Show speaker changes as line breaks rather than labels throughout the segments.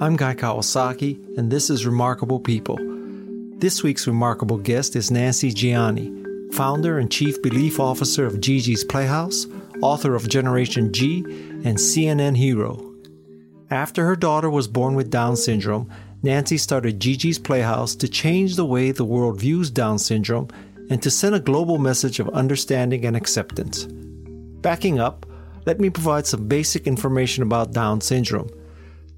I'm Guy Kawasaki, and this is Remarkable People. This week's remarkable guest is Nancy Gianni, founder and chief belief officer of Gigi's Playhouse, author of Generation G, and CNN Hero. After her daughter was born with Down syndrome, Nancy started Gigi's Playhouse to change the way the world views Down syndrome and to send a global message of understanding and acceptance. Backing up, let me provide some basic information about Down syndrome.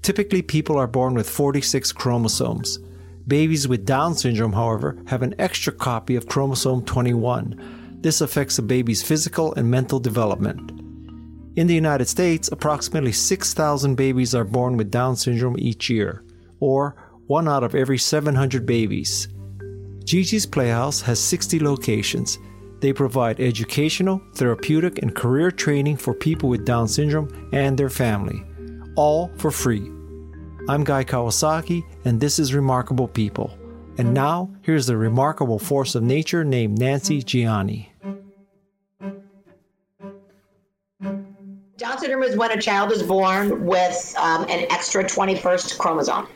Typically, people are born with 46 chromosomes. Babies with Down syndrome, however, have an extra copy of chromosome 21. This affects a baby's physical and mental development. In the United States, approximately 6,000 babies are born with Down syndrome each year, or one out of every 700 babies. Gigi's Playhouse has 60 locations. They provide educational, therapeutic, and career training for people with Down syndrome and their family, all for free. I'm Guy Kawasaki, and this is Remarkable People. And now, here's the remarkable force of nature named Nancy Gianni.
Down syndrome is when a child is born with um, an extra 21st chromosome.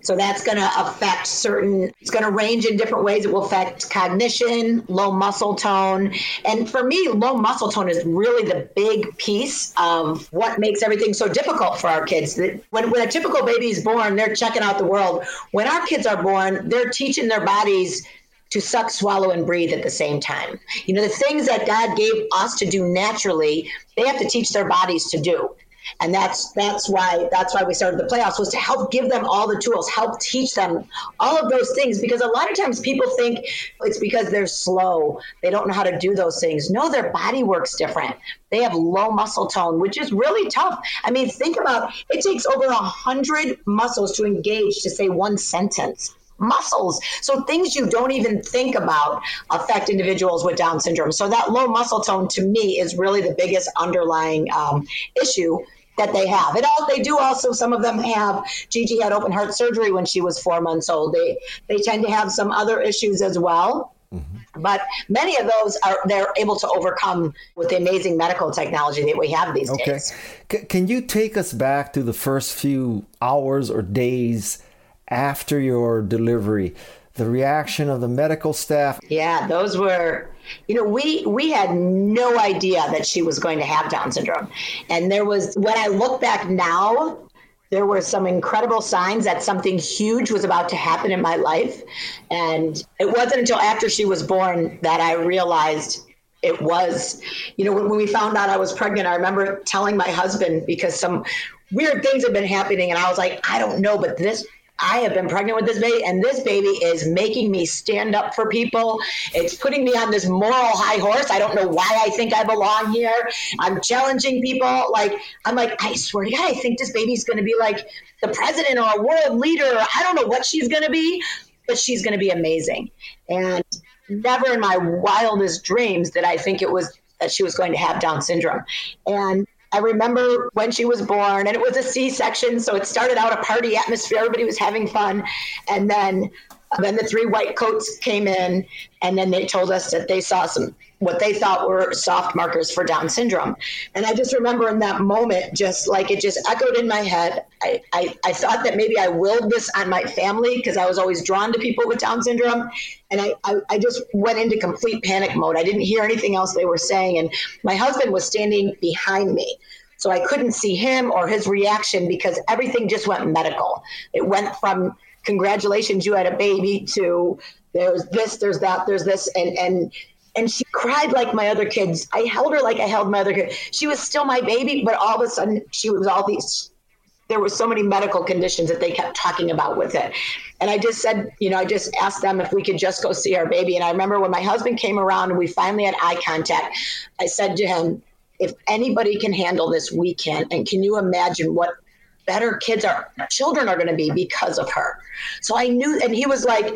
So that's going to affect certain, it's going to range in different ways. It will affect cognition, low muscle tone. And for me, low muscle tone is really the big piece of what makes everything so difficult for our kids. When, when a typical baby is born, they're checking out the world. When our kids are born, they're teaching their bodies to suck, swallow, and breathe at the same time. You know, the things that God gave us to do naturally, they have to teach their bodies to do and that's that's why that's why we started the Playhouse was to help give them all the tools help teach them all of those things. Because a lot of times people think it's because they're slow. They don't know how to do those things. No their body works different. They have low muscle tone which is really tough. I mean think about it takes over a hundred muscles to engage to say one sentence. Muscles. So things you don't even think about affect individuals with Down syndrome. So that low muscle tone to me is really the biggest underlying um, issue that they have. It all they do also some of them have Gigi had open heart surgery when she was 4 months old. They they tend to have some other issues as well. Mm-hmm. But many of those are they're able to overcome with the amazing medical technology that we have these okay. days.
C- can you take us back to the first few hours or days after your delivery? The reaction of the medical staff?
Yeah, those were you know we we had no idea that she was going to have down syndrome. And there was when i look back now there were some incredible signs that something huge was about to happen in my life. And it wasn't until after she was born that i realized it was. You know when, when we found out i was pregnant i remember telling my husband because some weird things had been happening and i was like i don't know but this I have been pregnant with this baby, and this baby is making me stand up for people. It's putting me on this moral high horse. I don't know why I think I belong here. I'm challenging people. Like, I'm like, I swear to God, I think this baby's going to be like the president or a world leader. I don't know what she's going to be, but she's going to be amazing. And never in my wildest dreams did I think it was that she was going to have Down syndrome. And I remember when she was born, and it was a C section, so it started out a party atmosphere. Everybody was having fun. And then then the three white coats came in, and then they told us that they saw some what they thought were soft markers for Down syndrome. And I just remember in that moment, just like it just echoed in my head. I, I, I thought that maybe I willed this on my family because I was always drawn to people with Down syndrome. And I, I, I just went into complete panic mode. I didn't hear anything else they were saying. And my husband was standing behind me. So I couldn't see him or his reaction because everything just went medical. It went from congratulations, you had a baby to there's this, there's that, there's this. And, and, and she cried like my other kids. I held her like I held my other kids. She was still my baby, but all of a sudden she was all these. There were so many medical conditions that they kept talking about with it. And I just said, you know, I just asked them if we could just go see our baby. And I remember when my husband came around and we finally had eye contact, I said to him, if anybody can handle this, we can. And can you imagine what better kids are children are going to be because of her so i knew and he was like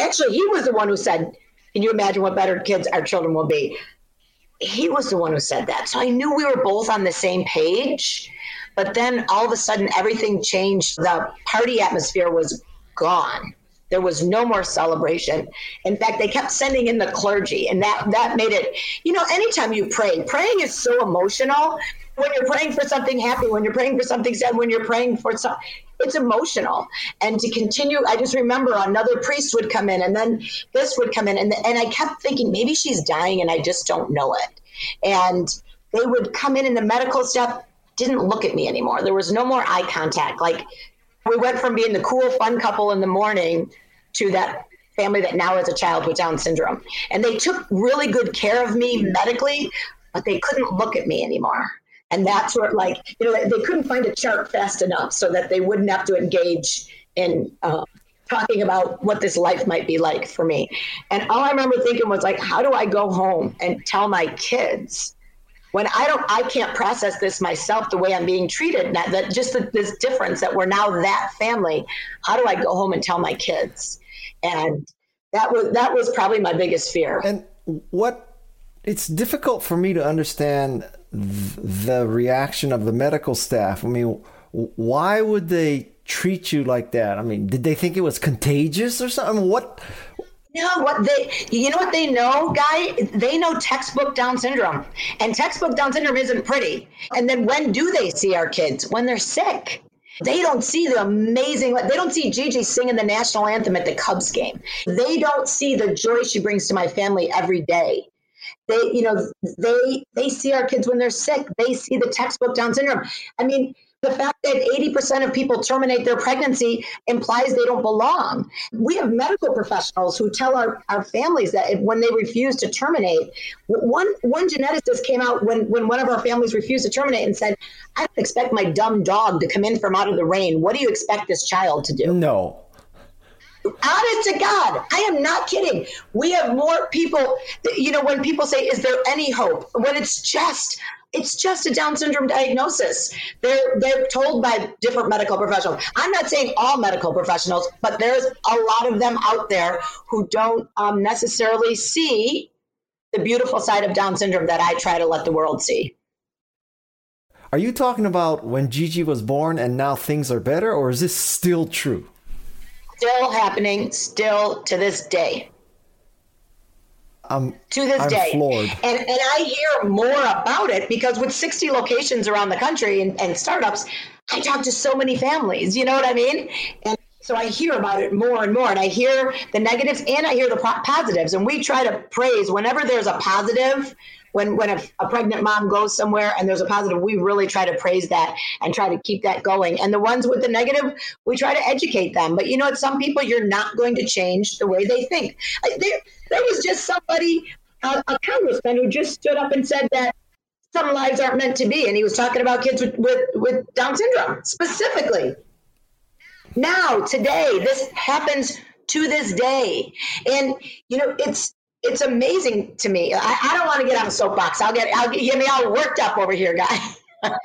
actually he was the one who said can you imagine what better kids our children will be he was the one who said that so i knew we were both on the same page but then all of a sudden everything changed the party atmosphere was gone there was no more celebration. In fact, they kept sending in the clergy, and that that made it. You know, anytime you pray, praying is so emotional. When you're praying for something happy, when you're praying for something sad, when you're praying for something, it's emotional. And to continue, I just remember another priest would come in and then this would come in. And, and I kept thinking, maybe she's dying and I just don't know it. And they would come in and the medical staff didn't look at me anymore. There was no more eye contact. Like we went from being the cool, fun couple in the morning to that family that now has a child with Down syndrome. And they took really good care of me medically, but they couldn't look at me anymore. And that's where, like, you know, they couldn't find a chart fast enough so that they wouldn't have to engage in uh, talking about what this life might be like for me. And all I remember thinking was, like, how do I go home and tell my kids? when I don't, I can't process this myself the way I'm being treated. That, that just the, this difference that we're now that family. How do I go home and tell my kids? And that was that was probably my biggest fear.
And what it's difficult for me to understand the reaction of the medical staff. I mean, why would they treat you like that? I mean, did they think it was contagious or something? What?
No, what they, you know what they know, guy? They know textbook Down syndrome, and textbook Down syndrome isn't pretty. And then when do they see our kids? When they're sick. They don't see the amazing, they don't see Gigi singing the national anthem at the Cubs game. They don't see the joy she brings to my family every day. They, you know, they they see our kids when they're sick. They see the textbook Down syndrome. I mean, the fact that 80% of people terminate their pregnancy implies they don't belong. We have medical professionals who tell our, our families that when they refuse to terminate, one, one geneticist came out when, when one of our families refused to terminate and said, I don't expect my dumb dog to come in from out of the rain. What do you expect this child to do?
No.
Honest to God, I am not kidding. We have more people, you know, when people say, Is there any hope? When it's just it's just a Down syndrome diagnosis. They're they're told by different medical professionals. I'm not saying all medical professionals, but there's a lot of them out there who don't um, necessarily see the beautiful side of Down syndrome that I try to let the world see.
Are you talking about when Gigi was born and now things are better, or is this still true?
Still happening, still to this day.
I'm,
to this
I'm
day.
Floored.
And, and I hear more about it because with 60 locations around the country and, and startups, I talk to so many families. You know what I mean? And so I hear about it more and more, and I hear the negatives and I hear the positives. And we try to praise whenever there's a positive when when a, a, pregnant mom goes somewhere and there's a positive, we really try to praise that and try to keep that going. And the ones with the negative, we try to educate them. But you know, what? some people you're not going to change the way they think. There, there was just somebody, a, a congressman, who just stood up and said that some lives aren't meant to be, and he was talking about kids with, with, with Down syndrome specifically. Now, today, this happens to this day, and you know, it's it's amazing to me. I, I don't want to get on a soapbox. I'll get I'll get, me all worked up over here, guy. but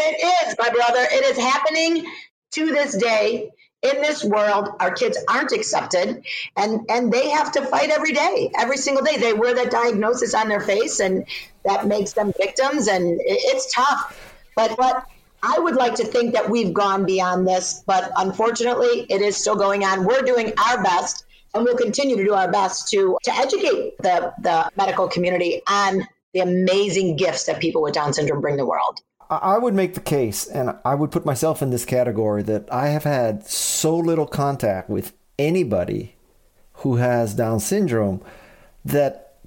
it is, my brother. It is happening to this day in this world. Our kids aren't accepted, and and they have to fight every day, every single day. They wear that diagnosis on their face, and that makes them victims, and it, it's tough. But but I would like to think that we've gone beyond this, but unfortunately, it is still going on. We're doing our best and we'll continue to do our best to to educate the the medical community on the amazing gifts that people with Down syndrome bring the world.
I would make the case, and I would put myself in this category, that I have had so little contact with anybody who has Down syndrome that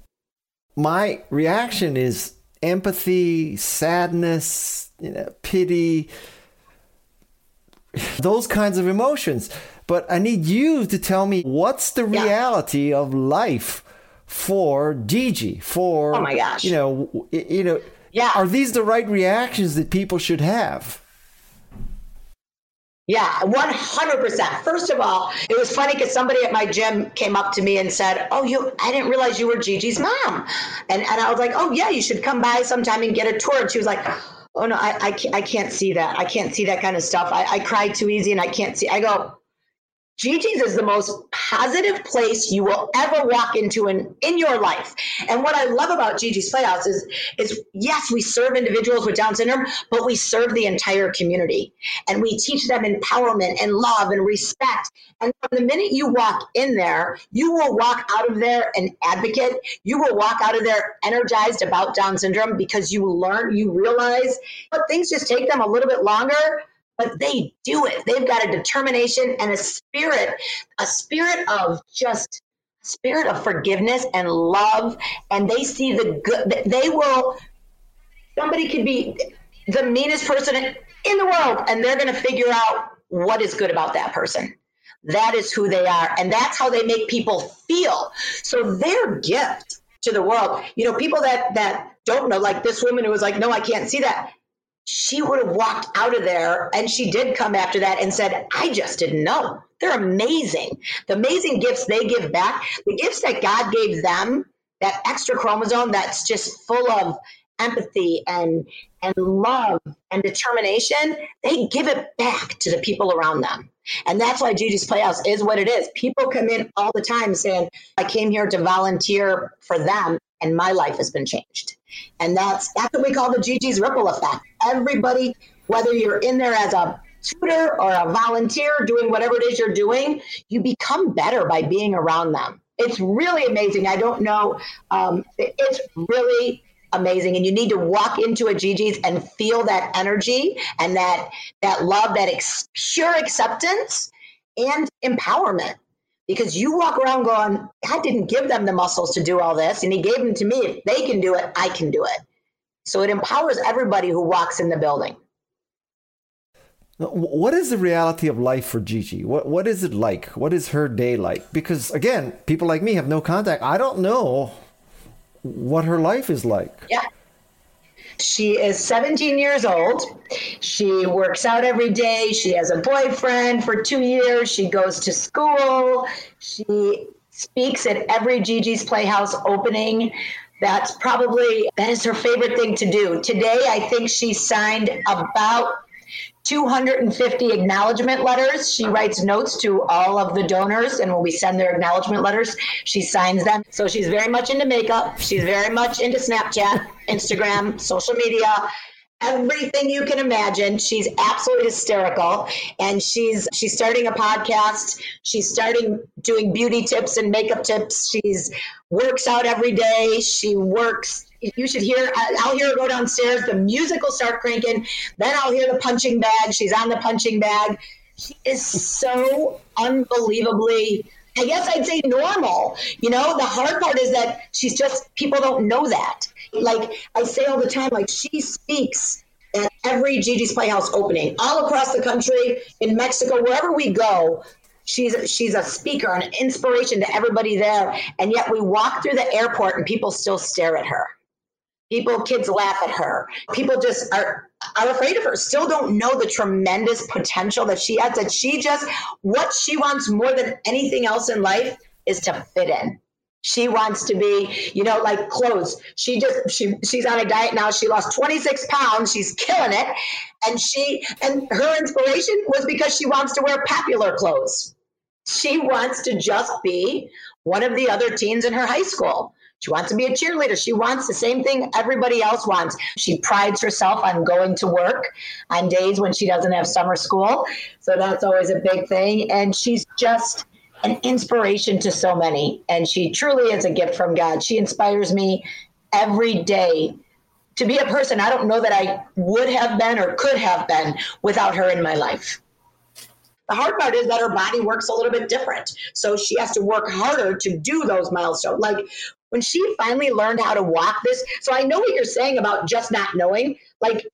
my reaction is empathy, sadness, you know, pity, those kinds of emotions. But I need you to tell me what's the reality yeah. of life for Gigi, for
oh my gosh,
you know, you know,
yeah,
are these the right reactions that people should have?
Yeah, 100%. First of all, it was funny because somebody at my gym came up to me and said, Oh, you, I didn't realize you were Gigi's mom. And, and I was like, Oh, yeah, you should come by sometime and get a tour. And she was like, Oh, no, I, I, can't, I can't see that. I can't see that kind of stuff. I, I cried too easy and I can't see. I go, Gigi's is the most positive place you will ever walk into in, in your life. And what I love about Gigi's Playhouse is, is yes, we serve individuals with Down syndrome, but we serve the entire community. And we teach them empowerment and love and respect. And from the minute you walk in there, you will walk out of there an advocate. You will walk out of there energized about Down syndrome because you learn, you realize, but things just take them a little bit longer but they do it. They've got a determination and a spirit, a spirit of just spirit of forgiveness and love. And they see the good. They will. Somebody could be the meanest person in the world, and they're going to figure out what is good about that person. That is who they are, and that's how they make people feel. So their gift to the world, you know, people that that don't know, like this woman who was like, "No, I can't see that." She would have walked out of there and she did come after that and said i just didn't know they're amazing the amazing gifts they give back the gifts that god gave them that extra chromosome that's just full of empathy and and love and determination they give it back to the people around them and that's why Gigi's Playhouse is what it is. People come in all the time saying, I came here to volunteer for them and my life has been changed. And that's that's what we call the Gigi's ripple effect. Everybody, whether you're in there as a tutor or a volunteer doing whatever it is you're doing, you become better by being around them. It's really amazing. I don't know. Um, it's really amazing and you need to walk into a Gigi's and feel that energy and that that love that ex- pure acceptance and empowerment because you walk around going, God didn't give them the muscles to do all this, and He gave them to me. If they can do it, I can do it. So it empowers everybody who walks in the building.
What is the reality of life for Gigi? What what is it like? What is her day like? Because again, people like me have no contact. I don't know what her life is like.
Yeah. She is 17 years old. She works out every day. She has a boyfriend for two years. She goes to school. She speaks at every Gigi's Playhouse opening. That's probably that is her favorite thing to do. Today, I think she signed about 250 acknowledgement letters. She writes notes to all of the donors, and when we send their acknowledgement letters, she signs them. So she's very much into makeup. She's very much into Snapchat, Instagram, social media everything you can imagine. She's absolutely hysterical and she's she's starting a podcast. She's starting doing beauty tips and makeup tips. She's works out every day. She works you should hear I'll hear her go downstairs, the music will start cranking, then I'll hear the punching bag. She's on the punching bag. She is so unbelievably I guess I'd say normal. You know, the hard part is that she's just people don't know that. Like I say all the time, like she speaks at every Gigi's Playhouse opening all across the country, in Mexico, wherever we go. She's she's a speaker, and an inspiration to everybody there. And yet we walk through the airport and people still stare at her. People, kids laugh at her. People just are are afraid of her. Still don't know the tremendous potential that she has. That she just what she wants more than anything else in life is to fit in. She wants to be, you know, like clothes. She just she she's on a diet now. She lost 26 pounds. She's killing it. And she and her inspiration was because she wants to wear popular clothes. She wants to just be one of the other teens in her high school. She wants to be a cheerleader. She wants the same thing everybody else wants. She prides herself on going to work on days when she doesn't have summer school. So that's always a big thing. And she's just an inspiration to so many. And she truly is a gift from God. She inspires me every day to be a person I don't know that I would have been or could have been without her in my life. The hard part is that her body works a little bit different. So she has to work harder to do those milestones. Like when she finally learned how to walk this, so I know what you're saying about just not knowing. Like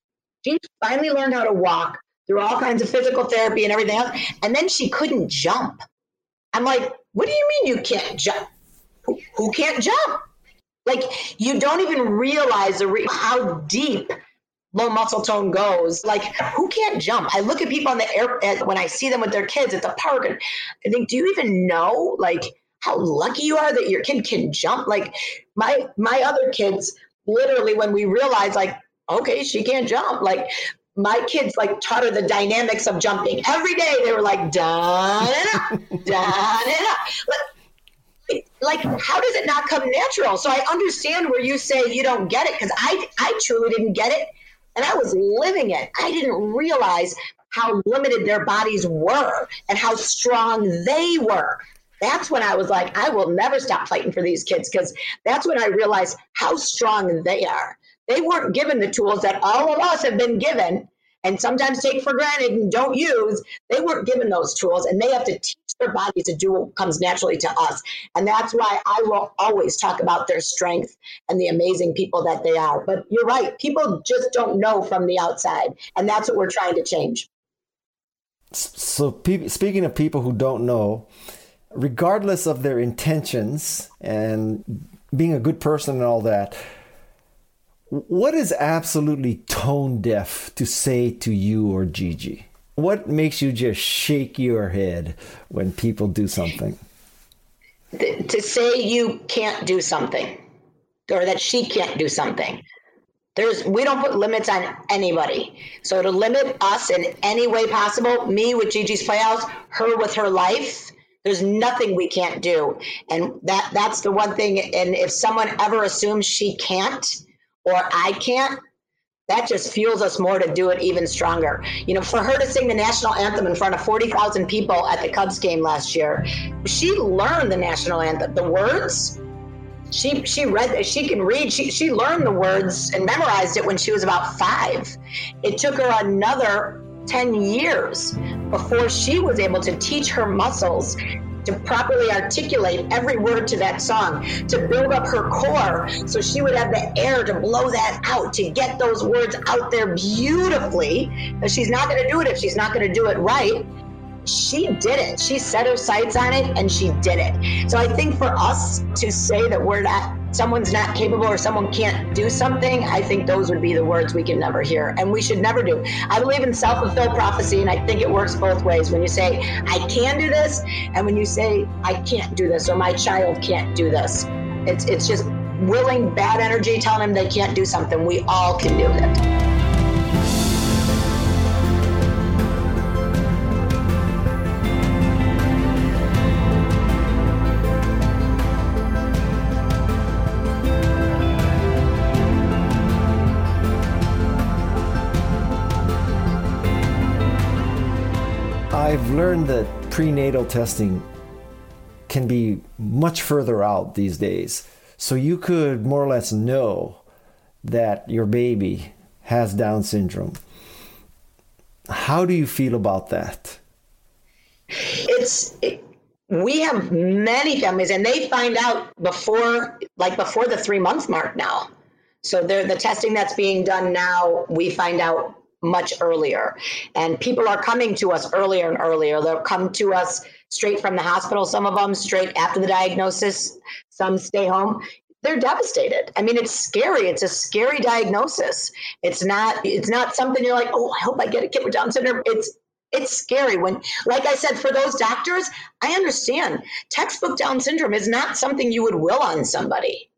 she finally learned how to walk through all kinds of physical therapy and everything else, and then she couldn't jump. I'm like, what do you mean you can't jump? Who, who can't jump? Like you don't even realize re- how deep low muscle tone goes. Like, who can't jump? I look at people on the air when I see them with their kids at the park, and I think, do you even know? Like, how lucky you are that your kid can jump. Like my my other kids, literally when we realized like, okay, she can't jump, like my kids like taught her the dynamics of jumping. Every day they were like, up, done it up. Like, how does it not come natural? So I understand where you say you don't get it because I I truly didn't get it and I was living it. I didn't realize how limited their bodies were and how strong they were that's when I was like, I will never stop fighting for these kids because that's when I realized how strong they are. They weren't given the tools that all of us have been given and sometimes take for granted and don't use, they weren't given those tools and they have to teach their bodies to do what comes naturally to us. And that's why I will always talk about their strength and the amazing people that they are. But you're right, people just don't know from the outside. And that's what we're trying to change.
So, pe- speaking of people who don't know, regardless of their intentions and being a good person and all that, what is absolutely tone deaf to say to you or Gigi? What makes you just shake your head when people do something?
To say you can't do something or that she can't do something. There's we don't put limits on anybody. So to limit us in any way possible, me with Gigi's Playhouse, her with her life, there's nothing we can't do. And that that's the one thing and if someone ever assumes she can't, or I can't, that just fuels us more to do it even stronger. You know, for her to sing the national anthem in front of 40,000 people at the Cubs game last year, she learned the national anthem, the words. She she read she can read she she learned the words and memorized it when she was about 5. It took her another 10 years before she was able to teach her muscles to properly articulate every word to that song, to build up her core so she would have the air to blow that out, to get those words out there beautifully. But she's not going to do it if she's not going to do it right. She did it. She set her sights on it and she did it. So I think for us to say that we're not someone's not capable or someone can't do something, I think those would be the words we can never hear and we should never do. I believe in self fulfilled prophecy and I think it works both ways. When you say, I can do this, and when you say, I can't do this or my child can't do this, it's, it's just willing bad energy telling them they can't do something. We all can do it.
Learned that prenatal testing can be much further out these days. So you could more or less know that your baby has Down syndrome. How do you feel about that?
It's it, we have many families and they find out before like before the 3 month mark now. So the testing that's being done now, we find out much earlier. And people are coming to us earlier and earlier. They'll come to us straight from the hospital, some of them straight after the diagnosis, some stay home. They're devastated. I mean, it's scary. It's a scary diagnosis. It's not. It's not something you're like, oh, I hope I get a kid with Down syndrome. It's it's scary when like i said for those doctors i understand textbook down syndrome is not something you would will on somebody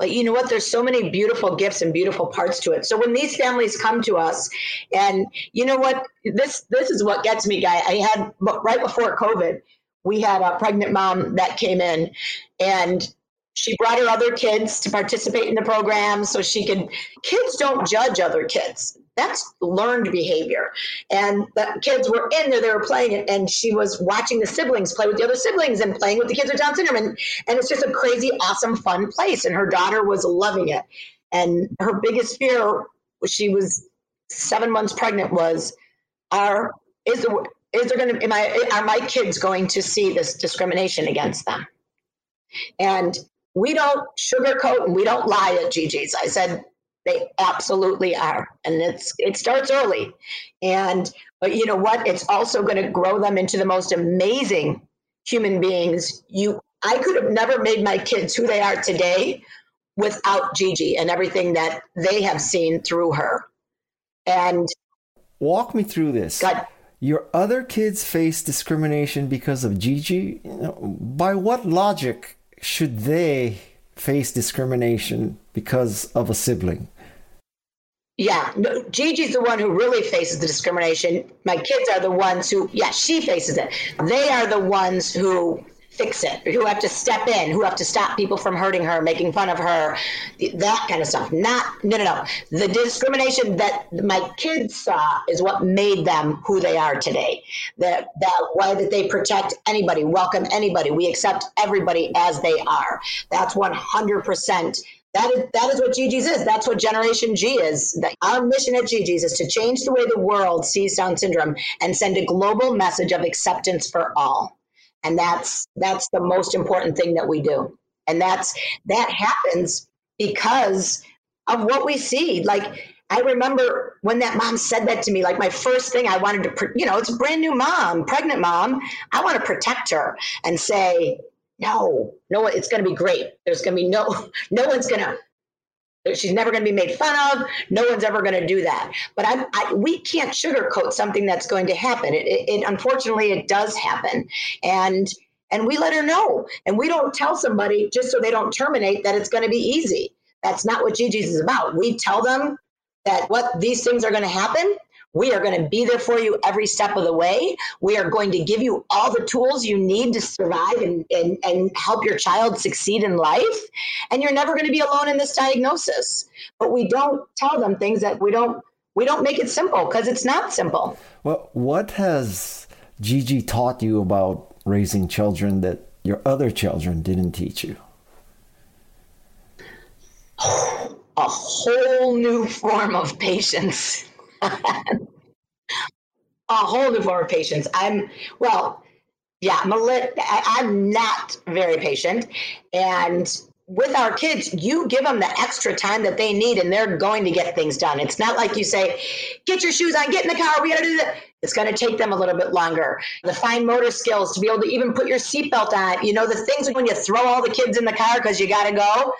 but you know what? There's so many beautiful gifts and beautiful parts to it. So when these families come to us, and you know what? This this is what gets me, guy. I had right before COVID, we had a pregnant mom that came in, and she brought her other kids to participate in the program so she could kids don't judge other kids that's learned behavior. And the kids were in there they were playing it and she was watching the siblings play with the other siblings and playing with the kids with down syndrome. And, and it's just a crazy awesome fun place and her daughter was loving it. And her biggest fear she was seven months pregnant was are is there is there going to am i are my kids going to see this discrimination against them? And we don't sugarcoat and we don't lie at Gigi's. I said they absolutely are, and it's it starts early, and but you know what? It's also going to grow them into the most amazing human beings. You, I could have never made my kids who they are today without Gigi and everything that they have seen through her. And
walk me through this. God, your other kids face discrimination because of Gigi. By what logic should they face discrimination because of a sibling?
Yeah, no, Gigi's the one who really faces the discrimination. My kids are the ones who, yeah, she faces it. They are the ones who fix it, who have to step in, who have to stop people from hurting her, making fun of her, that kind of stuff. Not, no, no, no. The discrimination that my kids saw is what made them who they are today. That that way that they protect anybody, welcome anybody. We accept everybody as they are. That's 100% that is that is what Gigi's is. That's what Generation G is. That our mission at Gigi's is to change the way the world sees Down syndrome and send a global message of acceptance for all. And that's that's the most important thing that we do. And that's that happens because of what we see. Like I remember when that mom said that to me, like my first thing I wanted to, you know, it's a brand new mom, pregnant mom. I want to protect her and say, no, no, it's going to be great. There's going to be no, no one's going to, she's never going to be made fun of. No one's ever going to do that. But I, I, we can't sugarcoat something that's going to happen. It, it, it, unfortunately, it does happen. And, and we let her know. And we don't tell somebody just so they don't terminate that it's going to be easy. That's not what Gigi's is about. We tell them that what these things are going to happen. We are going to be there for you every step of the way. We are going to give you all the tools you need to survive and, and, and help your child succeed in life. And you're never going to be alone in this diagnosis. But we don't tell them things that we don't we don't make it simple because it's not simple.
Well, what has Gigi taught you about raising children that your other children didn't teach you?
a whole new form of patience. A whole new form of patience. I'm, well, yeah, I'm, a I, I'm not very patient. And with our kids, you give them the extra time that they need and they're going to get things done. It's not like you say, get your shoes on, get in the car, we got to do that. It's going to take them a little bit longer. The fine motor skills to be able to even put your seatbelt on. You know, the things when you throw all the kids in the car because you got to go,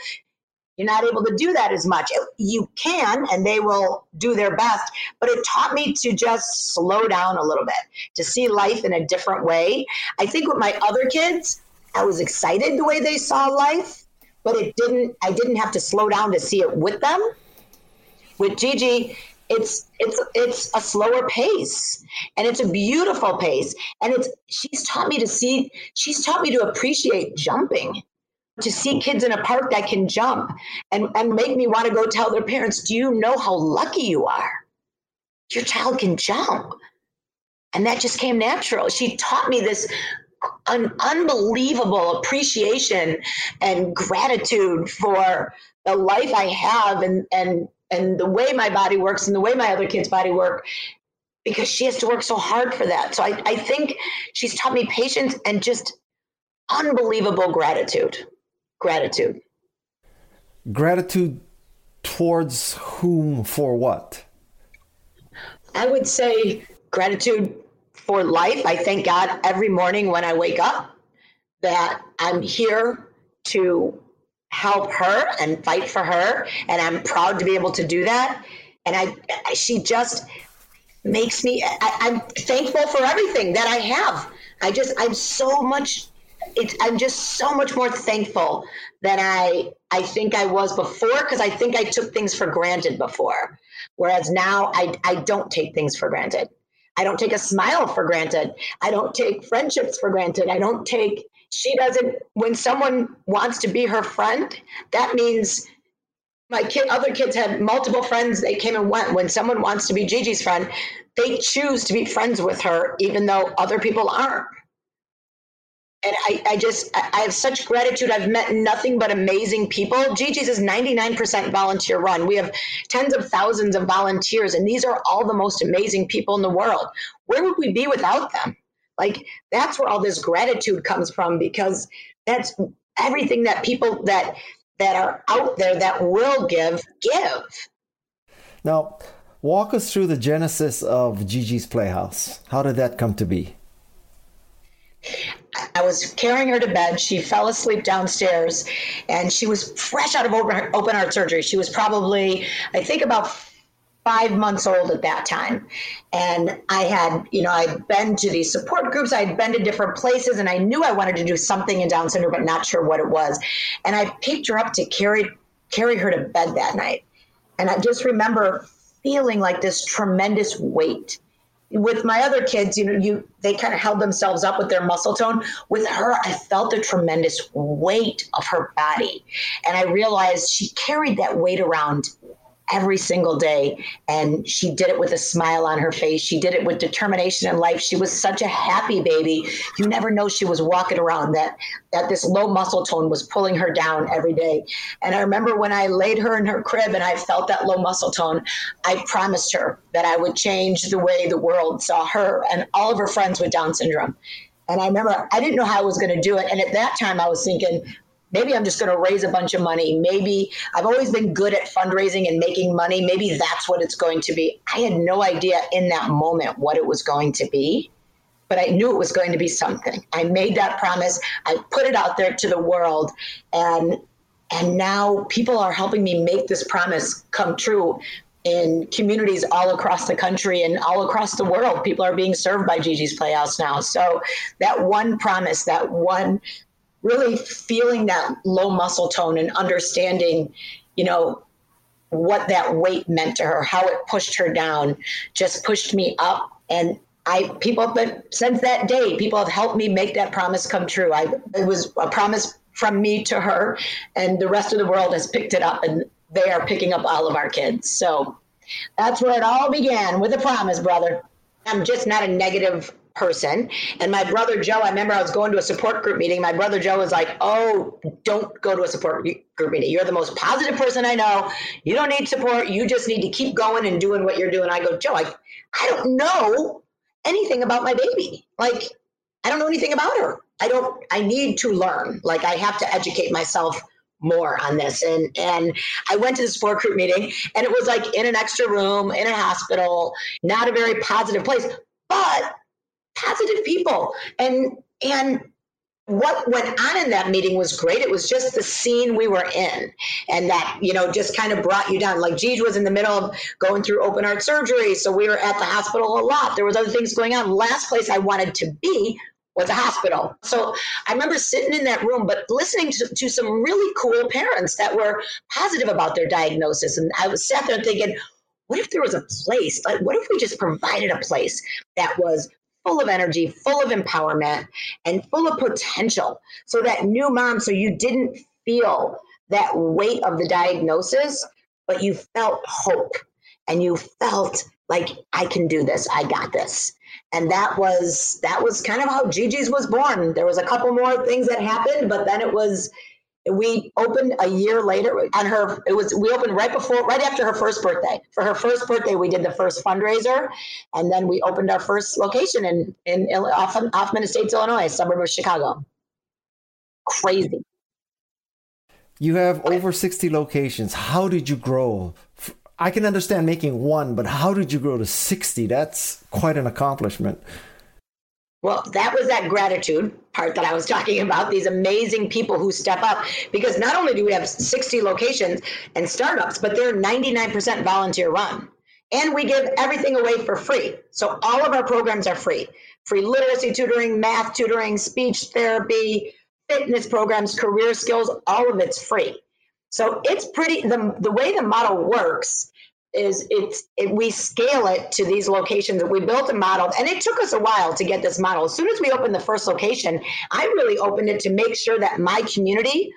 you're not able to do that as much. You can, and they will do their best, but it taught me to just slow down a little bit, to see life in a different way. I think with my other kids, I was excited the way they saw life, but it didn't, I didn't have to slow down to see it with them. With Gigi, it's it's it's a slower pace and it's a beautiful pace and it's she's taught me to see she's taught me to appreciate jumping to see kids in a park that can jump and, and make me want to go tell their parents, Do you know how lucky you are? Your child can jump. And that just came natural. She taught me this an unbelievable appreciation and gratitude for the life I have and and and the way my body works and the way my other kids' body work because she has to work so hard for that. So I, I think she's taught me patience and just unbelievable gratitude gratitude.
Gratitude towards whom for what?
I would say gratitude for life. I thank God every morning when I wake up that I'm here to help her and fight for her. And I'm proud to be able to do that. And I, she just makes me, I, I'm thankful for everything that I have. I just, I'm so much it's I'm just so much more thankful than I I think I was before because I think I took things for granted before. Whereas now I I don't take things for granted. I don't take a smile for granted. I don't take friendships for granted. I don't take she doesn't when someone wants to be her friend, that means my kid other kids had multiple friends they came and went when someone wants to be gigi's friend they choose to be friends with her even though other people aren't and I, I just I have such gratitude. I've met nothing but amazing people. Gigi's is 99% volunteer run. We have tens of thousands of volunteers, and these are all the most amazing people in the world. Where would we be without them? Like that's where all this gratitude comes from because that's everything that people that that are out there that will give give.
Now, walk us through the genesis of Gigi's Playhouse. How did that come to be?
I was carrying her to bed. She fell asleep downstairs and she was fresh out of open heart surgery. She was probably, I think, about five months old at that time. And I had, you know, I'd been to these support groups, I'd been to different places, and I knew I wanted to do something in Down syndrome, but not sure what it was. And I picked her up to carry carry her to bed that night. And I just remember feeling like this tremendous weight with my other kids, you know, you they kind of held themselves up with their muscle tone. With her, I felt the tremendous weight of her body, and I realized she carried that weight around every single day. And she did it with a smile on her face. She did it with determination in life. She was such a happy baby. You never know she was walking around that that this low muscle tone was pulling her down every day. And I remember when I laid her in her crib and I felt that low muscle tone, I promised her that I would change the way the world saw her and all of her friends with Down syndrome. And I remember I didn't know how I was going to do it. And at that time, I was thinking, maybe I'm just going to raise a bunch of money. Maybe I've always been good at fundraising and making money. Maybe that's what it's going to be. I had no idea in that moment what it was going to be, but I knew it was going to be something. I made that promise. I put it out there to the world and and now people are helping me make this promise come true in communities all across the country and all across the world. People are being served by Gigi's Playhouse now. So that one promise, that one really feeling that low muscle tone and understanding, you know, what that weight meant to her, how it pushed her down, just pushed me up. And I people but since that day, people have helped me make that promise come true. I it was a promise from me to her, and the rest of the world has picked it up and they are picking up all of our kids. So that's where it all began with a promise, brother. I'm just not a negative person. And my brother Joe, I remember I was going to a support group meeting. My brother Joe was like, Oh, don't go to a support group meeting. You're the most positive person I know. You don't need support. You just need to keep going and doing what you're doing. I go, Joe, I, I don't know anything about my baby. Like, I don't know anything about her. I don't, I need to learn. Like, I have to educate myself more on this. And and I went to the support group meeting and it was like in an extra room in a hospital, not a very positive place, but positive people. And and what went on in that meeting was great. It was just the scene we were in, and that you know just kind of brought you down. Like Gigi was in the middle of going through open heart surgery, so we were at the hospital a lot. There was other things going on. Last place I wanted to be was a hospital. So I remember sitting in that room, but listening to, to some really cool parents that were positive about their diagnosis. And I was sat there thinking, what if there was a place? Like, what if we just provided a place that was full of energy, full of empowerment, and full of potential so that new mom, so you didn't feel that weight of the diagnosis, but you felt hope and you felt like, I can do this, I got this and that was that was kind of how Gigi's was born. There was a couple more things that happened, but then it was we opened a year later and her it was we opened right before right after her first birthday. For her first birthday we did the first fundraiser and then we opened our first location in in off, Hoffman Estates illinois suburb of chicago. Crazy.
You have over 60 locations. How did you grow? I can understand making one, but how did you grow to 60? That's quite an accomplishment.
Well, that was that gratitude part that I was talking about. These amazing people who step up because not only do we have 60 locations and startups, but they're 99% volunteer run. And we give everything away for free. So all of our programs are free free literacy tutoring, math tutoring, speech therapy, fitness programs, career skills, all of it's free. So it's pretty the the way the model works is it's it, we scale it to these locations that we built a model and it took us a while to get this model as soon as we opened the first location i really opened it to make sure that my community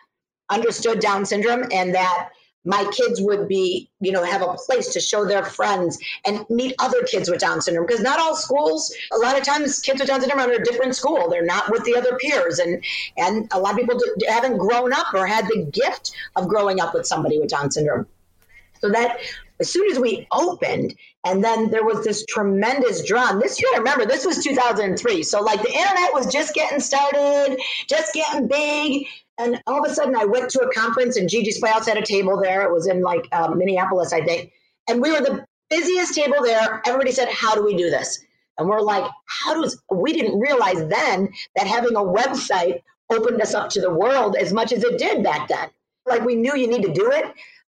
understood down syndrome and that my kids would be, you know, have a place to show their friends and meet other kids with Down syndrome. Because not all schools, a lot of times, kids with Down syndrome are in a different school. They're not with the other peers, and and a lot of people haven't grown up or had the gift of growing up with somebody with Down syndrome. So that as soon as we opened, and then there was this tremendous drum. This, you gotta remember, this was 2003. So like the internet was just getting started, just getting big. And all of a sudden, I went to a conference, and Gigi's Playhouse had a table there. It was in like um, Minneapolis, I think. And we were the busiest table there. Everybody said, How do we do this? And we're like, How does we didn't realize then that having a website opened us up to the world as much as it did back then. Like we knew you need to do it,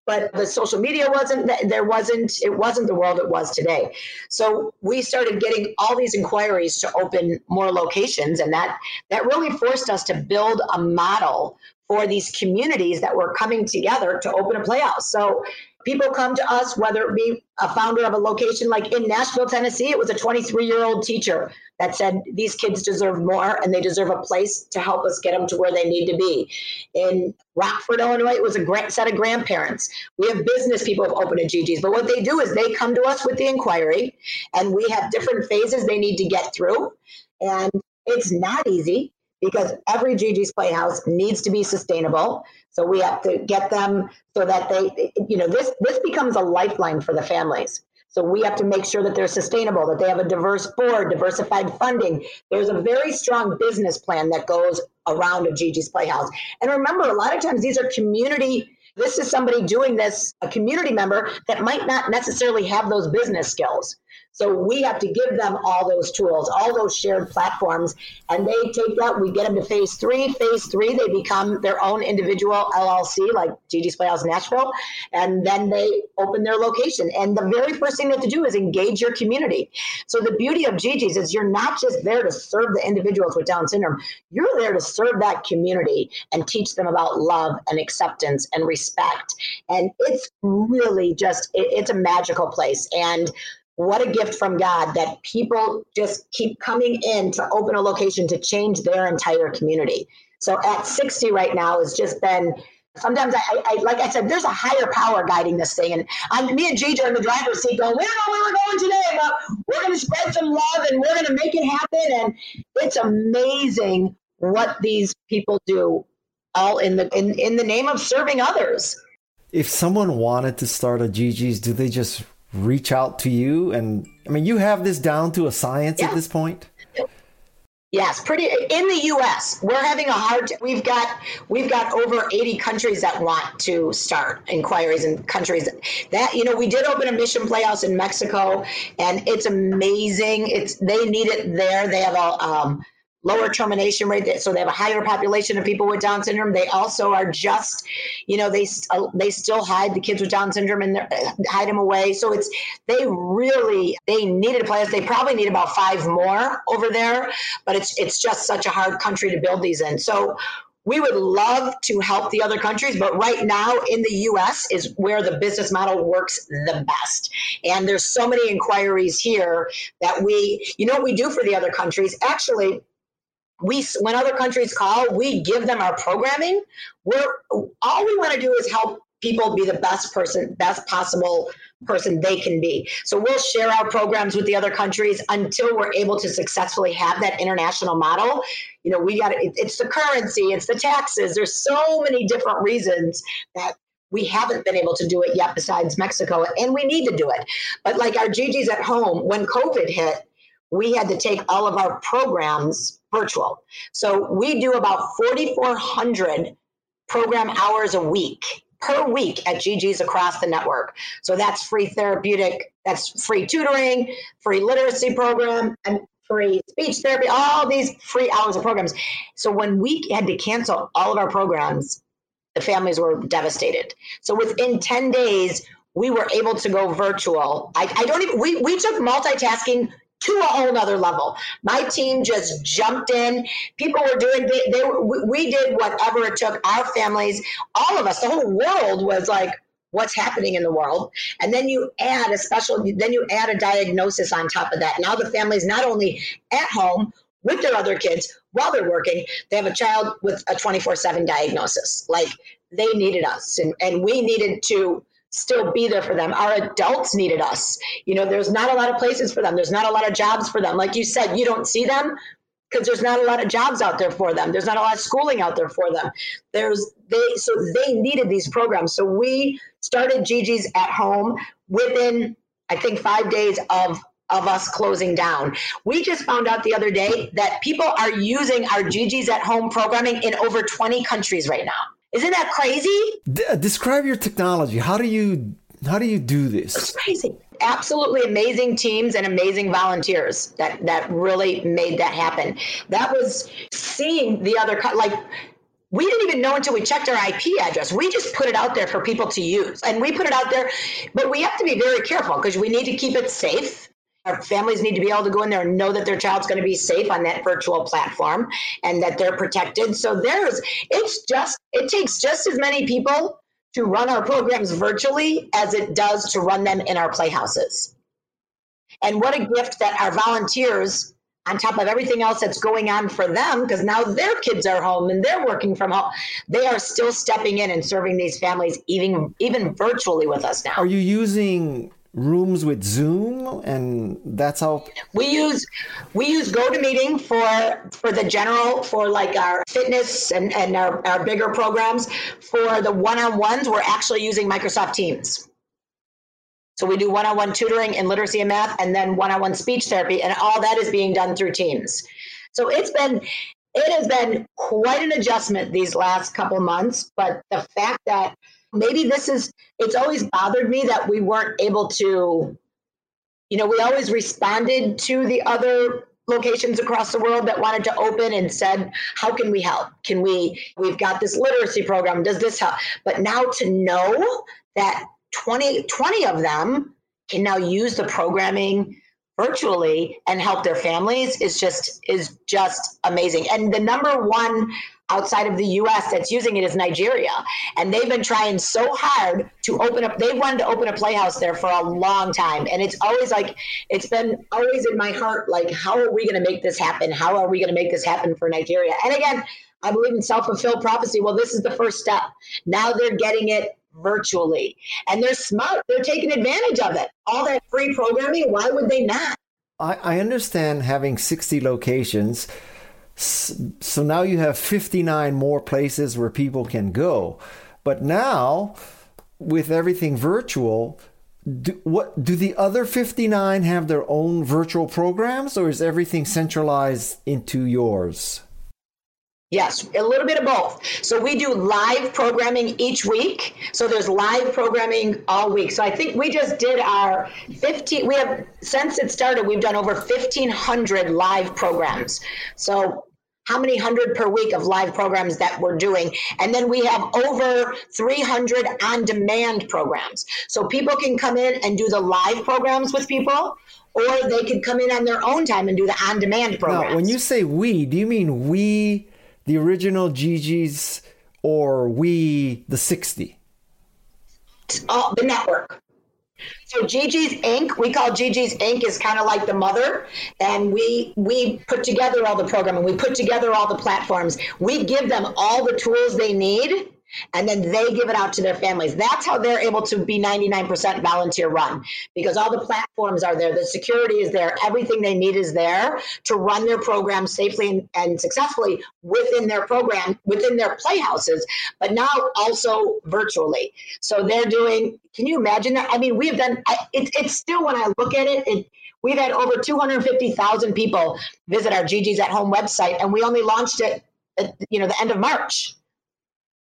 but the social media wasn't there wasn't it wasn't the world it was today so we started getting all these inquiries to open more locations and that that really forced us to build a model for these communities that were coming together to open a playhouse. So people come to us, whether it be a founder of a location like in Nashville, Tennessee, it was a 23 year old teacher that said these kids deserve more and they deserve a place to help us get them to where they need to be. In Rockford, Illinois, it was a great set of grandparents. We have business people have opened at Gigi's, but what they do is they come to us with the inquiry and we have different phases they need to get through. And it's not easy because every Gigi's Playhouse needs to be sustainable. So we have to get them so that they, you know, this this becomes a lifeline for the families. So we have to make sure that they're sustainable, that they have a diverse board, diversified funding. There's a very strong business plan that goes around a Gigi's Playhouse. And remember, a lot of times these are community this is somebody doing this, a community member that might not necessarily have those business skills. So we have to give them all those tools, all those shared platforms, and they take that. We get them to phase three. Phase three, they become their own individual LLC, like Gigi's Playhouse Nashville, and then they open their location. And the very first thing they have to do is engage your community. So the beauty of Gigi's is you're not just there to serve the individuals with Down syndrome. You're there to serve that community and teach them about love and acceptance and respect. And it's really just it, it's a magical place. And what a gift from God that people just keep coming in to open a location to change their entire community. So at 60 right now has just been sometimes I, I, like I said, there's a higher power guiding this thing. And I'm me and Gigi are in the driver's seat going, we don't know where we're going today, but we're gonna spread some love and we're gonna make it happen. And it's amazing what these people do all in the in, in the name of serving others.
If someone wanted to start a Gigi's, do they just reach out to you? And I mean, you have this down to a science yeah. at this point.
Yes, pretty in the US. We're having a hard we've got we've got over 80 countries that want to start inquiries in countries that you know, we did open a mission playhouse in Mexico and it's amazing. It's they need it there. They have a um, lower termination rate so they have a higher population of people with down syndrome they also are just you know they uh, they still hide the kids with down syndrome and hide them away so it's they really they needed a place they probably need about five more over there but it's it's just such a hard country to build these in so we would love to help the other countries, but right now in the US is where the business model works the best. And there's so many inquiries here that we, you know what we do for the other countries? Actually, we when other countries call we give them our programming. We're all we want to do is help people be the best person best possible person they can be. So we'll share our programs with the other countries until we're able to successfully have that international model. You know we got it, it's the currency it's the taxes there's so many different reasons that we haven't been able to do it yet besides mexico and we need to do it. But like our gigi's at home when covid hit we had to take all of our programs virtual. So we do about 4,400 program hours a week per week at Gigi's across the network. So that's free therapeutic, that's free tutoring, free literacy program, and free speech therapy, all these free hours of programs. So when we had to cancel all of our programs, the families were devastated. So within 10 days, we were able to go virtual. I, I don't even, we, we took multitasking to a whole nother level. My team just jumped in. People were doing, they, they we did whatever it took. Our families, all of us, the whole world was like, what's happening in the world. And then you add a special, then you add a diagnosis on top of that. Now the family's not only at home with their other kids while they're working, they have a child with a 24 7 diagnosis. Like they needed us and, and we needed to still be there for them. Our adults needed us. You know, there's not a lot of places for them. There's not a lot of jobs for them. Like you said, you don't see them because there's not a lot of jobs out there for them. There's not a lot of schooling out there for them. There's they so they needed these programs. So we started Gigi's at home within I think 5 days of of us closing down. We just found out the other day that people are using our Gigi's at home programming in over 20 countries right now. Isn't that crazy?
D- uh, describe your technology. How do you how do you do this?
It's crazy. Absolutely amazing teams and amazing volunteers that that really made that happen. That was seeing the other like we didn't even know until we checked our IP address. We just put it out there for people to use. And we put it out there, but we have to be very careful because we need to keep it safe Our families need to be able to go in there and know that their child's going to be safe on that virtual platform and that they're protected. So there's, it's just, it takes just as many people to run our programs virtually as it does to run them in our playhouses. And what a gift that our volunteers, on top of everything else that's going on for them, because now their kids are home and they're working from home, they are still stepping in and serving these families even even virtually with us now.
Are you using rooms with Zoom, and that's how
we use we use GoToMeeting for for the general for like our fitness and and our, our bigger programs. For the one on ones, we're actually using Microsoft Teams. So we do one on one tutoring in literacy and math, and then one on one speech therapy, and all that is being done through Teams. So it's been it has been quite an adjustment these last couple months, but the fact that maybe this is it's always bothered me that we weren't able to you know we always responded to the other locations across the world that wanted to open and said how can we help? Can we we've got this literacy program. Does this help? But now to know that 20 20 of them can now use the programming virtually and help their families is just is just amazing. And the number one outside of the US that's using it is Nigeria. And they've been trying so hard to open up, they've wanted to open a playhouse there for a long time. And it's always like, it's been always in my heart, like, how are we going to make this happen? How are we going to make this happen for Nigeria? And again, I believe in self fulfilled prophecy. Well, this is the first step. Now they're getting it virtually and they're smart. They're taking advantage of it. All that free programming, why would they not?
I, I understand having 60 locations so now you have 59 more places where people can go. But now, with everything virtual, do, what do the other 59 have their own virtual programs or is everything centralized into yours?
Yes, a little bit of both. So we do live programming each week. So there's live programming all week. So I think we just did our 15 we have since it started we've done over 1500 live programs. So how many hundred per week of live programs that we're doing. And then we have over 300 on demand programs. So people can come in and do the live programs with people, or they can come in on their own time and do the on demand programs.
Now, when you say we, do you mean we the original Gigi's or we the 60?
Uh, the network. So Gigi's Inc. We call Gigi's Inc. is kind of like the mother, and we we put together all the programming. We put together all the platforms. We give them all the tools they need and then they give it out to their families. That's how they're able to be 99% volunteer run because all the platforms are there, the security is there, everything they need is there to run their program safely and, and successfully within their program, within their playhouses, but now also virtually. So they're doing, can you imagine that? I mean, we've done, it, it's still when I look at it, it We've had over 250,000 people visit our Gigi's at Home website, and we only launched it at you know the end of March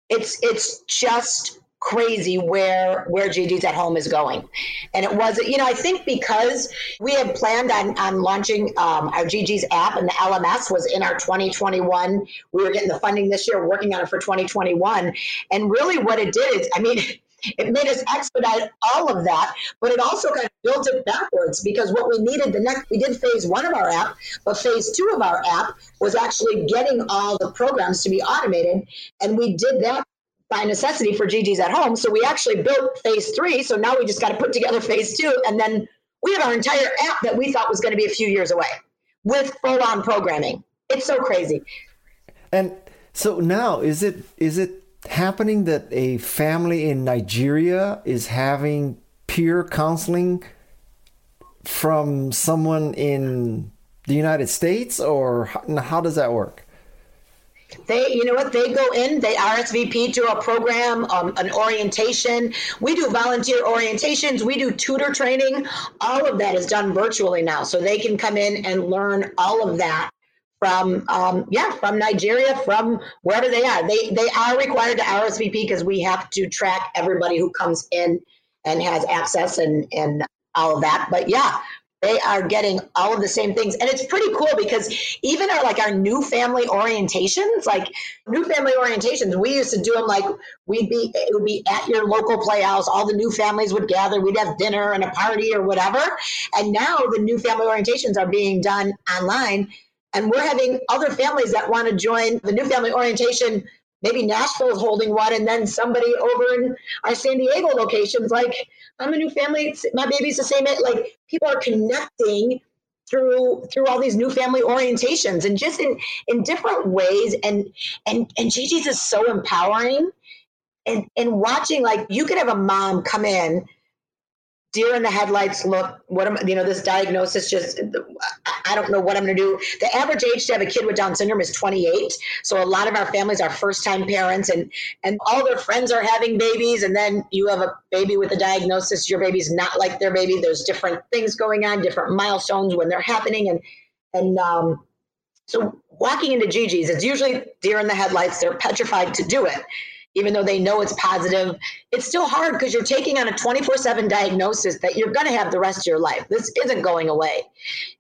it's it's just crazy where where Gigi's at home is going. And it was, you know, I think because we had planned on, on launching um, our Gigi's app and the LMS was in our 2021. We were getting the funding this year, working on it for 2021. And really what it did is, I mean, it made us expedite all of that, but it also kind of built it backwards because what we needed the next, we did phase one of our app, but phase two of our app was actually getting all the programs to be automated. And we did that by necessity for Gigi's at home. So we actually built phase three. So now we just got to put together phase two. And then we have our entire app that we thought was going to be a few years away with full on programming. It's so crazy.
And so now is it is it happening that a family in Nigeria is having peer counseling from someone in the United States, or how, how does that work?
They, you know what? They go in, they RSVP to a program, um, an orientation. We do volunteer orientations. We do tutor training. All of that is done virtually now, so they can come in and learn all of that from um, yeah from Nigeria from wherever they are. They they are required to RSVP because we have to track everybody who comes in and has access and and all of that. But yeah, they are getting all of the same things. And it's pretty cool because even our like our new family orientations like new family orientations we used to do them like we'd be it would be at your local playhouse. All the new families would gather. We'd have dinner and a party or whatever. And now the new family orientations are being done online and we're having other families that want to join the new family orientation maybe Nashville is holding one, and then somebody over in our San Diego locations like, I'm a new family, my baby's the same. Like people are connecting through through all these new family orientations and just in in different ways. And and and Gigi's is so empowering. And and watching like you could have a mom come in deer in the headlights look what am you know this diagnosis just i don't know what i'm going to do. The average age to have a kid with down syndrome is 28 so a lot of our families are first time parents and and all their friends are having babies and then you have a baby with a diagnosis your baby's not like their baby there's different things going on different milestones when they're happening and and um so walking into gigi's it's usually deer in the headlights they're petrified to do it even though they know it's positive. It's still hard because you're taking on a 24 7 diagnosis that you're going to have the rest of your life. This isn't going away.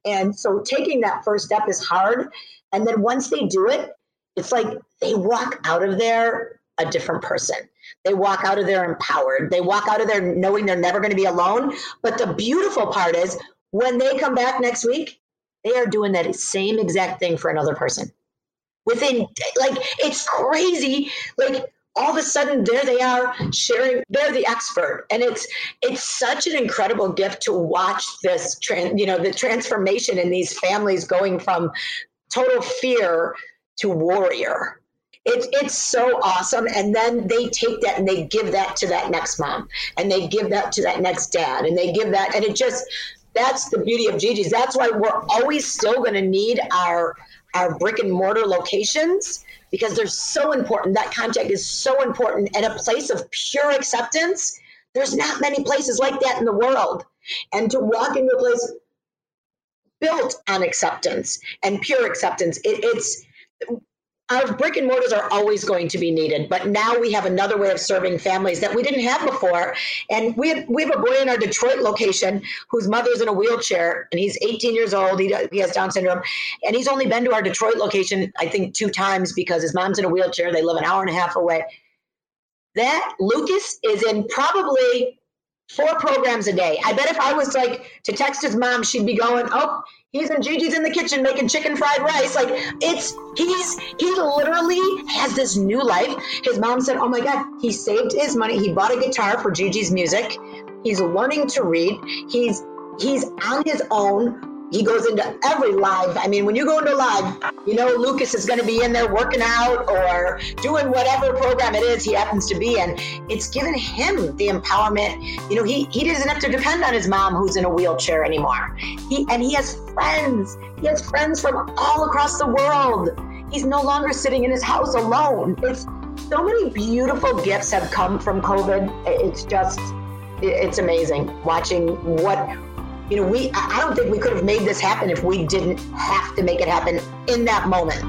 And so taking that first step is hard. And then once they do it, it's like they walk out of there a different person. They walk out of there empowered. They walk out of there knowing they're never going to be alone. But the beautiful part is when they come back next week, they are doing that same exact thing for another person. Within, like, it's crazy. Like, all of a sudden there they are sharing they're the expert. And it's it's such an incredible gift to watch this trans you know the transformation in these families going from total fear to warrior. It's it's so awesome. And then they take that and they give that to that next mom and they give that to that next dad and they give that and it just that's the beauty of Gigi's. That's why we're always still going to need our our brick and mortar locations because they're so important. That contact is so important. And a place of pure acceptance, there's not many places like that in the world. And to walk into a place built on acceptance and pure acceptance, it, it's our brick and mortars are always going to be needed, but now we have another way of serving families that we didn't have before. And we have, we have a boy in our Detroit location whose mother's in a wheelchair, and he's 18 years old. He, he has Down syndrome, and he's only been to our Detroit location, I think, two times because his mom's in a wheelchair. They live an hour and a half away. That Lucas is in probably four programs a day. I bet if I was like to text his mom, she'd be going, "Oh, he's in Gigi's in the kitchen making chicken fried rice." Like it's he's he literally has this new life. His mom said, "Oh my god, he saved his money. He bought a guitar for Gigi's music. He's learning to read. He's he's on his own he goes into every live. I mean, when you go into live, you know Lucas is going to be in there working out or doing whatever program it is he happens to be in. It's given him the empowerment. You know, he he doesn't have to depend on his mom who's in a wheelchair anymore. He and he has friends. He has friends from all across the world. He's no longer sitting in his house alone. It's so many beautiful gifts have come from COVID. It's just it's amazing watching what you know, we I don't think we could have made this happen if we didn't have to make it happen in that moment.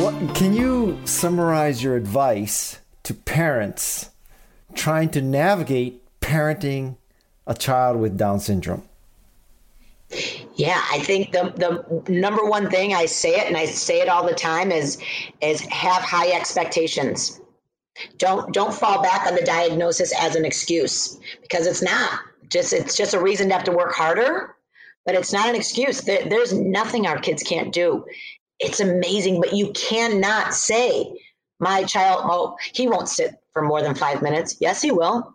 What can you summarize your advice to parents trying to navigate parenting a child with Down syndrome?
Yeah, I think the the number one thing I say it and I say it all the time is is have high expectations. Don't don't fall back on the diagnosis as an excuse because it's not. Just it's just a reason to have to work harder, but it's not an excuse. There, there's nothing our kids can't do. It's amazing, but you cannot say my child, oh, he won't sit for more than five minutes. Yes, he will.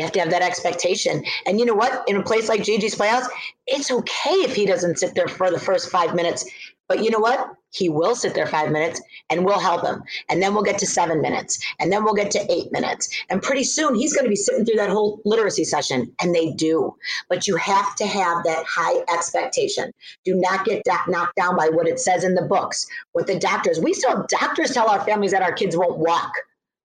You have to have that expectation. And you know what? In a place like Gigi's Playhouse, it's okay if he doesn't sit there for the first five minutes. But you know what? He will sit there five minutes and we'll help him. And then we'll get to seven minutes. And then we'll get to eight minutes. And pretty soon he's going to be sitting through that whole literacy session. And they do. But you have to have that high expectation. Do not get knocked down by what it says in the books, what the doctors, we still, doctors tell our families that our kids won't walk.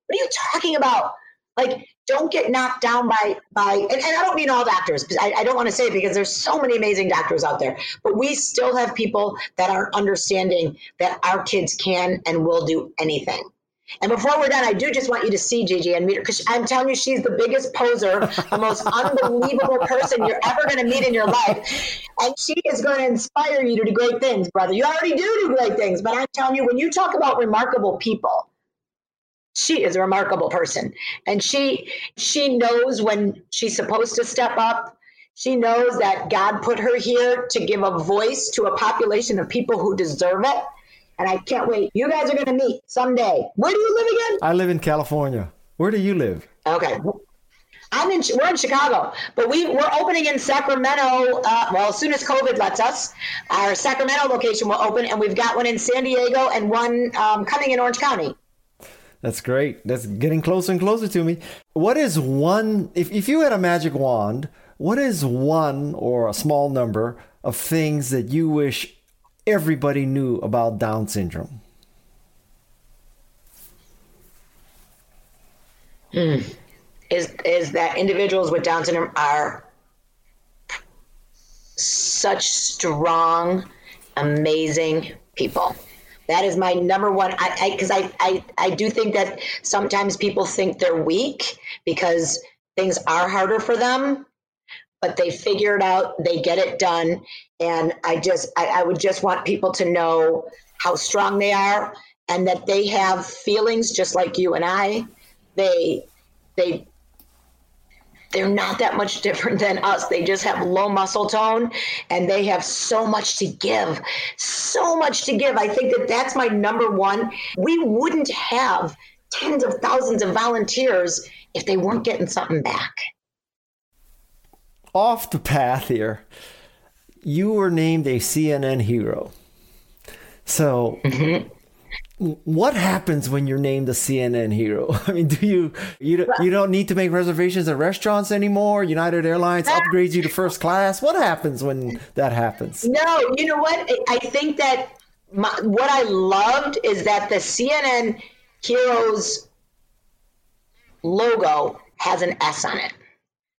What are you talking about? Like don't get knocked down by by and, and i don't mean all doctors I, I don't want to say it because there's so many amazing doctors out there but we still have people that are understanding that our kids can and will do anything and before we're done, I do just want you to see Gigi and meet her because I'm telling you, she's the biggest poser, the most unbelievable person you're ever going to meet in your life. And she is going to inspire you to do great things, brother. You already do do great things, but I'm telling you, when you talk about remarkable people, she is a remarkable person. And she she knows when she's supposed to step up. She knows that god put her here to give a voice to a population of people who deserve it. And i can't wait. You guys are going to meet someday. Where do you live again?
I live in california. Where do you live?
Okay. I'm in. We're in Chicago, but we we're opening in Sacramento. Uh, well, as soon as COVID lets us, our Sacramento location will open, and we've got one in San Diego and one um, coming in Orange County.
That's great. That's getting closer and closer to me. What is one, if, if you had a magic wand, what is one or a small number of things that you wish everybody knew about Down syndrome?
Hmm. Is, is that individuals with Down syndrome are such strong, amazing people. That is my number one. I because I, I, I I do think that sometimes people think they're weak because things are harder for them, but they figure it out. They get it done, and I just I, I would just want people to know how strong they are and that they have feelings just like you and I. They they they're not that much different than us. They just have low muscle tone and they have so much to give. So much to give. I think that that's my number one. We wouldn't have tens of thousands of volunteers if they weren't getting something back.
Off the path here, you were named a CNN hero. So, mm-hmm what happens when you're named a CNN hero? I mean, do you you don't, you don't need to make reservations at restaurants anymore? United Airlines upgrades you to first class. What happens when that happens?
No, you know what? I think that my, what I loved is that the CNN Heroes logo has an S on it.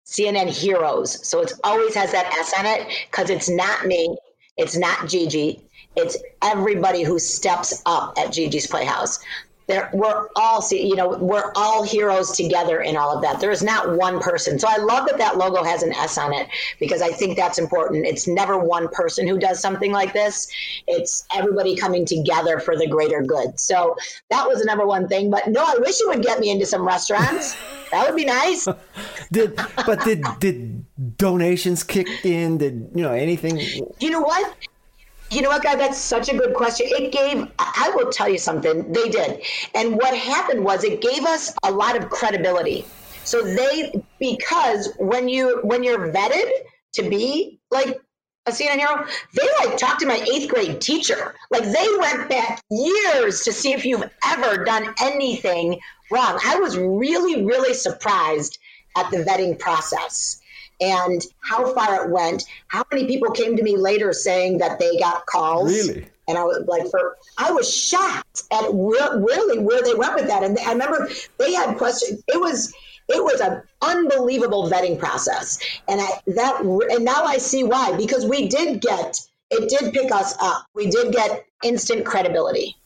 CNN Heroes. So it always has that S on it because it's not me. It's not Gigi. It's everybody who steps up at Gigi's Playhouse. There, we're all, you know, we're all heroes together in all of that. There is not one person. So I love that that logo has an S on it because I think that's important. It's never one person who does something like this. It's everybody coming together for the greater good. So that was the number one thing. But no, I wish you would get me into some restaurants. that would be nice.
did but did did donations kick in? Did you know anything?
You know what? You know what, guy? That's such a good question. It gave, I will tell you something, they did. And what happened was it gave us a lot of credibility. So they, because when you, when you're vetted to be like a CNN hero, they like talked to my eighth grade teacher. Like they went back years to see if you've ever done anything wrong. I was really, really surprised at the vetting process and how far it went. How many people came to me later saying that they got calls?
Really?
And I was like, for I was shocked at really where they went with that. And I remember they had questions. It was it was an unbelievable vetting process, and I that and now I see why because we did get it did pick us up. We did get instant credibility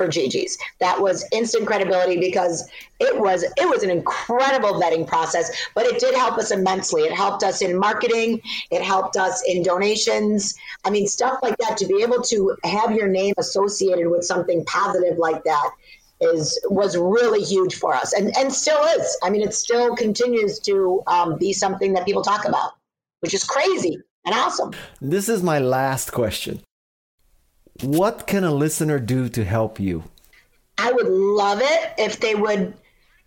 for Gigi's. That was instant credibility because it was it was an incredible vetting process, but it did help us immensely. It helped us in marketing, it helped us in donations. I mean, stuff like that to be able to have your name associated with something positive like that is was really huge for us and and still is. I mean, it still continues to um, be something that people talk about, which is crazy and awesome.
This is my last question. What can a listener do to help you?
I would love it if they would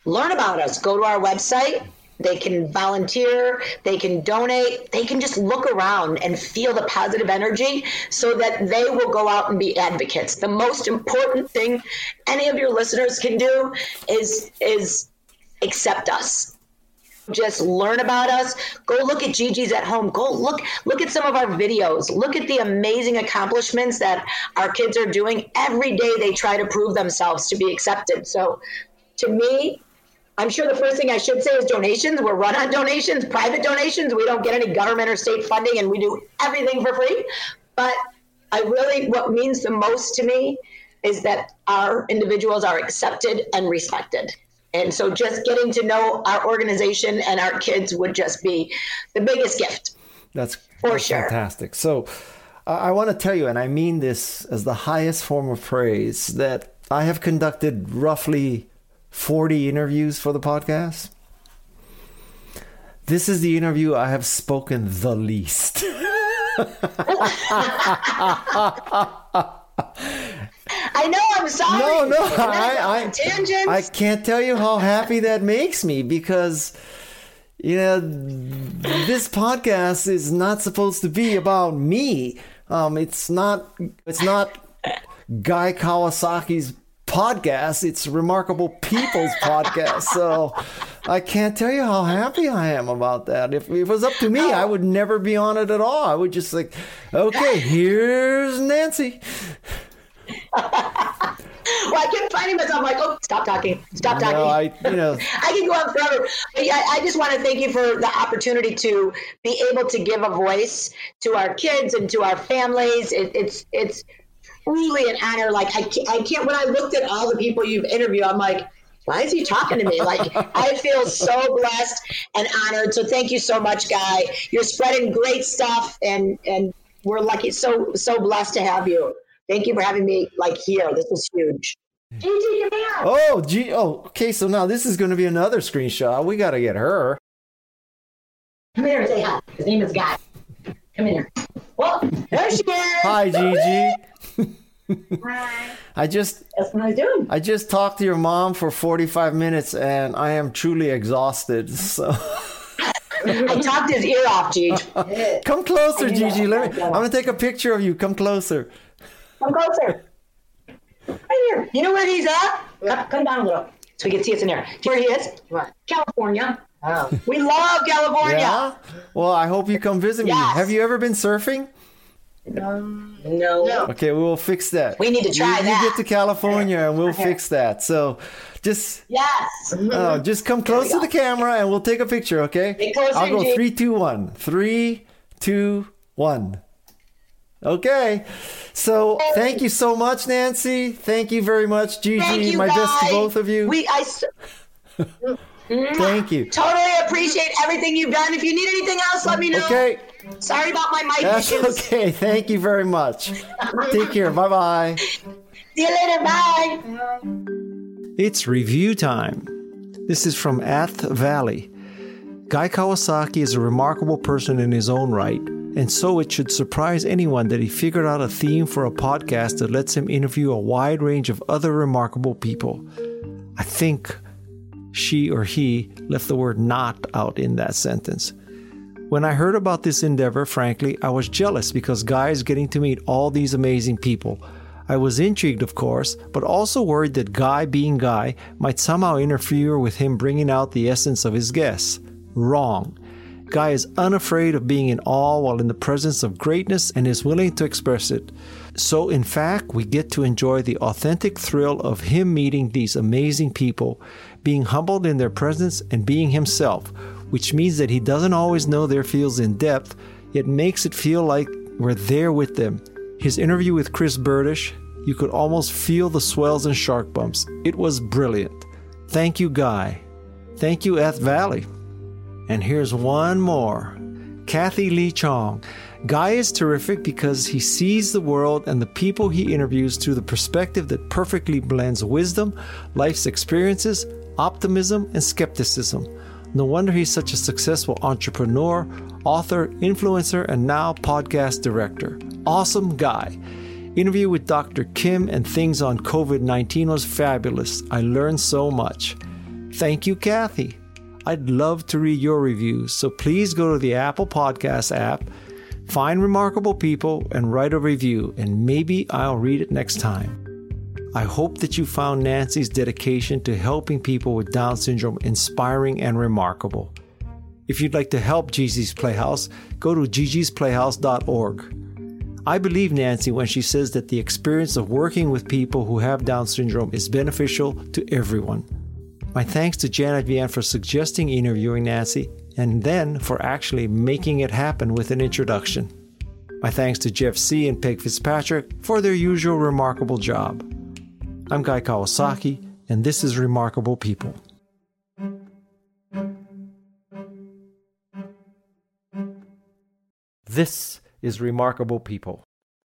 learn about us. Go to our website. They can volunteer, they can donate, they can just look around and feel the positive energy so that they will go out and be advocates. The most important thing any of your listeners can do is is accept us just learn about us go look at gigi's at home go look look at some of our videos look at the amazing accomplishments that our kids are doing every day they try to prove themselves to be accepted so to me I'm sure the first thing I should say is donations. We're run on donations, private donations. We don't get any government or state funding, and we do everything for free. But I really, what means the most to me is that our individuals are accepted and respected. And so just getting to know our organization and our kids would just be the biggest gift.
That's
for
that's
sure.
Fantastic. So I want to tell you, and I mean this as the highest form of praise, that I have conducted roughly 40 interviews for the podcast. This is the interview I have spoken the least.
I know. I'm sorry.
No, no, I, I. I can't tell you how happy that makes me because, you know, this podcast is not supposed to be about me. Um, it's not. It's not Guy Kawasaki's podcast. It's Remarkable People's podcast. So I can't tell you how happy I am about that. If, if it was up to me, I would never be on it at all. I would just like, okay, here's Nancy.
Well, I kept finding myself like, oh, stop talking, stop talking.
No, I, you know,
I can go on forever. But yeah, I just want to thank you for the opportunity to be able to give a voice to our kids and to our families. It, it's it's truly an honor. Like I can't, I can't. When I looked at all the people you've interviewed, I'm like. Why is he talking to me? Like, I feel so blessed and honored. So, thank you so much, Guy. You're spreading great stuff, and and we're lucky, so so blessed to have you. Thank you for having me like here. This was huge. Gigi, come here.
Oh, gee. Oh, okay. So now this is going to be another screenshot. We got to get her.
Come here and say hi. His name is Guy. Come here. Well, there she is.
Hi, Gigi.
Hi.
I just
That's what I was doing.
I just talked to your mom for 45 minutes and I am truly exhausted. So
I talked his ear off, Gigi.
come closer,
I.
Gigi. Let me I'm going to take a picture of you. Come closer.
Come closer. Right here. You know where he's at? Come, come down a little so we can see us in there. Here he is? What? California. Oh. We love California.
Yeah? Well, I hope you come visit me.
Yes.
Have you ever been surfing?
No. No.
Okay, we'll fix that.
We need to try
you,
that.
You get to California and we'll fix that. So just
Yes.
uh, just come close to the camera and we'll take a picture, okay?
Get closer,
I'll go
G.
three, two, one. Three, two, one. Okay. So thank you so much, Nancy. Thank you very much, Gigi.
You,
My best to both of you.
We I
Thank you.
totally appreciate everything you've done. If you need anything else, let me know.
Okay.
Sorry about my mic
That's
issues.
okay. Thank you very much. Take care. Bye bye.
See you later. Bye.
It's review time. This is from Ath Valley. Guy Kawasaki is a remarkable person in his own right, and so it should surprise anyone that he figured out a theme for a podcast that lets him interview a wide range of other remarkable people. I think she or he left the word not out in that sentence. When I heard about this endeavor, frankly, I was jealous because Guy is getting to meet all these amazing people. I was intrigued, of course, but also worried that Guy, being Guy, might somehow interfere with him bringing out the essence of his guests. Wrong. Guy is unafraid of being in awe while in the presence of greatness and is willing to express it. So, in fact, we get to enjoy the authentic thrill of him meeting these amazing people, being humbled in their presence, and being himself, which means that he doesn't always know their feels in depth, yet makes it feel like we're there with them. His interview with Chris Bertish, you could almost feel the swells and shark bumps. It was brilliant. Thank you, Guy. Thank you, Eth Valley. And here's one more Kathy Lee Chong. Guy is terrific because he sees the world and the people he interviews through the perspective that perfectly blends wisdom, life's experiences, optimism, and skepticism. No wonder he's such a successful entrepreneur, author, influencer, and now podcast director. Awesome guy. Interview with Dr. Kim and things on COVID 19 was fabulous. I learned so much. Thank you, Kathy. I'd love to read your reviews, so please go to the Apple Podcast app, find remarkable people, and write a review, and maybe I'll read it next time. I hope that you found Nancy's dedication to helping people with Down syndrome inspiring and remarkable. If you'd like to help Gigi's Playhouse, go to gigisplayhouse.org. I believe Nancy when she says that the experience of working with people who have Down syndrome is beneficial to everyone. My thanks to Janet Vian for suggesting interviewing Nancy and then for actually making it happen with an introduction. My thanks to Jeff C. and Peg Fitzpatrick for their usual remarkable job. I'm Guy Kawasaki, and this is Remarkable People. This is Remarkable People.